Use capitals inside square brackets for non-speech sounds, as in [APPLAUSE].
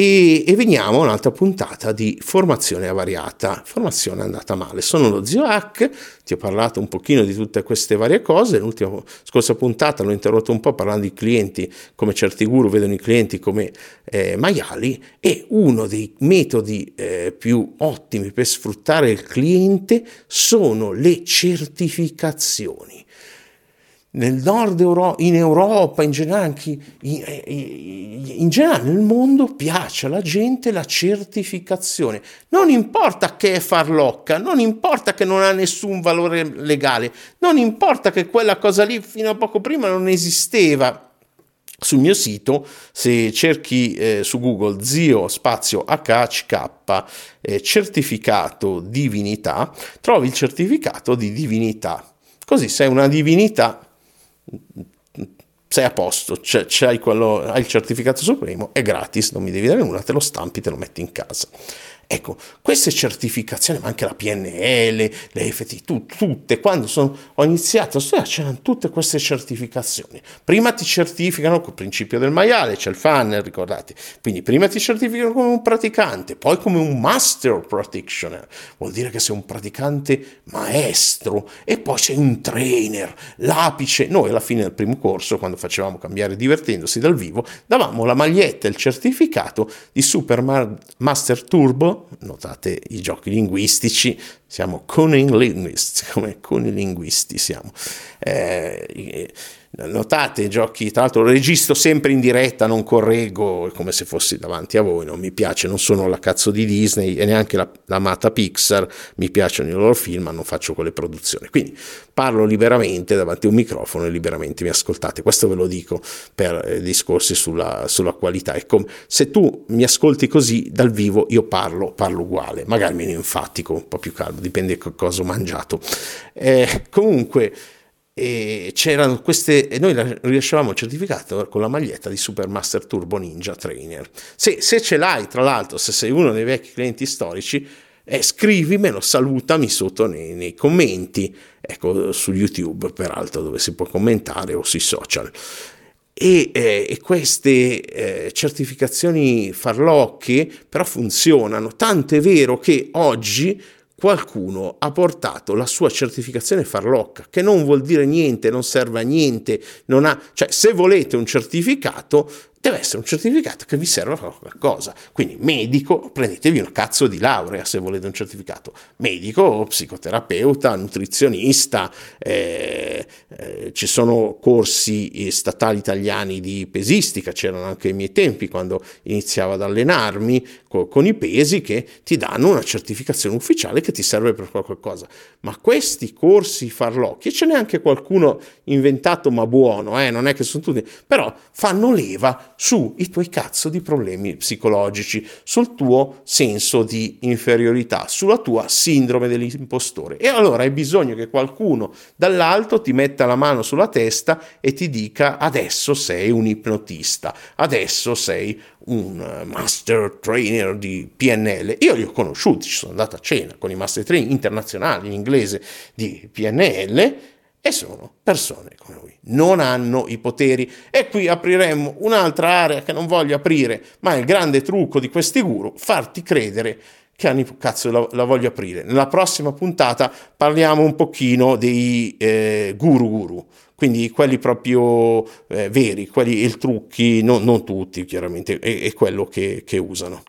E, e, veniamo a un'altra puntata di formazione avariata. Formazione andata male. Sono lo zio Hack, ti ho parlato un pochino di tutte queste varie cose. L'ultima scorsa puntata l'ho interrotto un po' parlando di clienti, come certi guru vedono i clienti come eh, maiali. E uno dei metodi eh, più ottimi per sfruttare il cliente sono le certificazioni nel nord Europa, in Europa, in generale, anche in, in, generale nel mondo piace alla gente la certificazione. Non importa che è farlocca, non importa che non ha nessun valore legale, non importa che quella cosa lì fino a poco prima non esisteva. Sul mio sito, se cerchi eh, su Google zio spazio HHK eh, certificato divinità, trovi il certificato di divinità. Così sei una divinità sei a posto, c'hai quello, hai il certificato supremo, è gratis, non mi devi dare nulla, te lo stampi, te lo metti in casa. Ecco, queste certificazioni, ma anche la PNL, le FT, tu, tutte, quando sono, ho iniziato a studiare c'erano tutte queste certificazioni. Prima ti certificano col principio del maiale, c'è il funnel, ricordate. Quindi prima ti certificano come un praticante, poi come un master practitioner, vuol dire che sei un praticante maestro e poi sei un trainer, l'apice. Noi alla fine del primo corso, quando facevamo cambiare divertendosi dal vivo, davamo la maglietta e il certificato di Super Master Turbo notate i giochi linguistici, siamo cunning linguists, [LAUGHS] come conilinguisti siamo. Eh, Notate i giochi, tra l'altro registro sempre in diretta, non correggo come se fossi davanti a voi, non mi piace, non sono la cazzo di Disney e neanche la, l'amata Pixar, mi piacciono i loro film, ma non faccio quelle produzioni. Quindi parlo liberamente davanti a un microfono e liberamente mi ascoltate. Questo ve lo dico per eh, discorsi sulla, sulla qualità. È se tu mi ascolti così dal vivo, io parlo, parlo uguale, magari meno enfatico, un po' più calmo, dipende da cosa ho mangiato. Eh, comunque e c'erano queste e noi rilasciavamo il certificato con la maglietta di Supermaster Turbo Ninja Trainer. Se, se ce l'hai, tra l'altro, se sei uno dei vecchi clienti storici, eh, scrivimelo, salutami sotto nei, nei, commenti, ecco, su YouTube, peraltro, dove si può commentare o sui social. E, eh, e queste eh, certificazioni farlocche però funzionano, tanto è vero che oggi qualcuno ha portato la sua certificazione farlocca, che non vuol dire niente, non serve a niente, non ha, cioè se volete un certificato deve essere un certificato che vi serve a qualcosa. Quindi medico, prendetevi una cazzo di laurea se volete un certificato. Medico, psicoterapeuta, nutrizionista, eh, eh, ci sono corsi statali italiani di pesistica, c'erano anche ai miei tempi quando iniziavo ad allenarmi co- con i pesi che ti danno una certificazione ufficiale che ti serve per qualcosa. Ma questi corsi farlocchi, ce n'è anche qualcuno inventato ma buono, eh, non è che sono tutti, però fanno leva sui tuoi cazzo di problemi psicologici, sul tuo senso di inferiorità, sulla tua sindrome dell'impostore. E allora hai bisogno che qualcuno dall'alto ti metta la mano sulla testa e ti dica adesso sei un ipnotista, adesso sei un master trainer di PNL. Io li ho conosciuti, ci sono andato a cena con i master trainer internazionali in inglese di PNL e sono persone come lui, non hanno i poteri. E qui apriremmo un'altra area che non voglio aprire, ma è il grande trucco di questi guru, farti credere che hanno cazzo la, la, voglio aprire. Nella prossima puntata parliamo un pochino dei eh, guru guru, quindi quelli proprio eh, veri, quelli, il trucchi, no, non tutti chiaramente, è, è quello che, che usano.